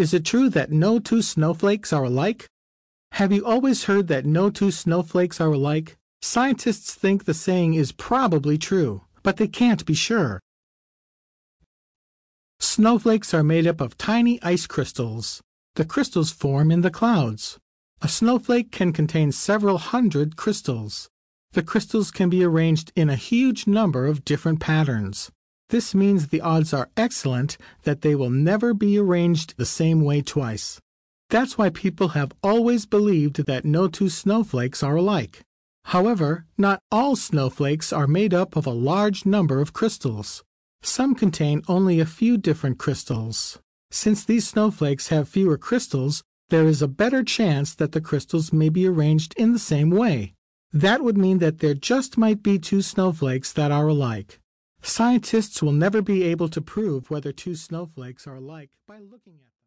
Is it true that no two snowflakes are alike? Have you always heard that no two snowflakes are alike? Scientists think the saying is probably true, but they can't be sure. Snowflakes are made up of tiny ice crystals. The crystals form in the clouds. A snowflake can contain several hundred crystals. The crystals can be arranged in a huge number of different patterns. This means the odds are excellent that they will never be arranged the same way twice. That's why people have always believed that no two snowflakes are alike. However, not all snowflakes are made up of a large number of crystals. Some contain only a few different crystals. Since these snowflakes have fewer crystals, there is a better chance that the crystals may be arranged in the same way. That would mean that there just might be two snowflakes that are alike. Scientists will never be able to prove whether two snowflakes are alike by looking at them.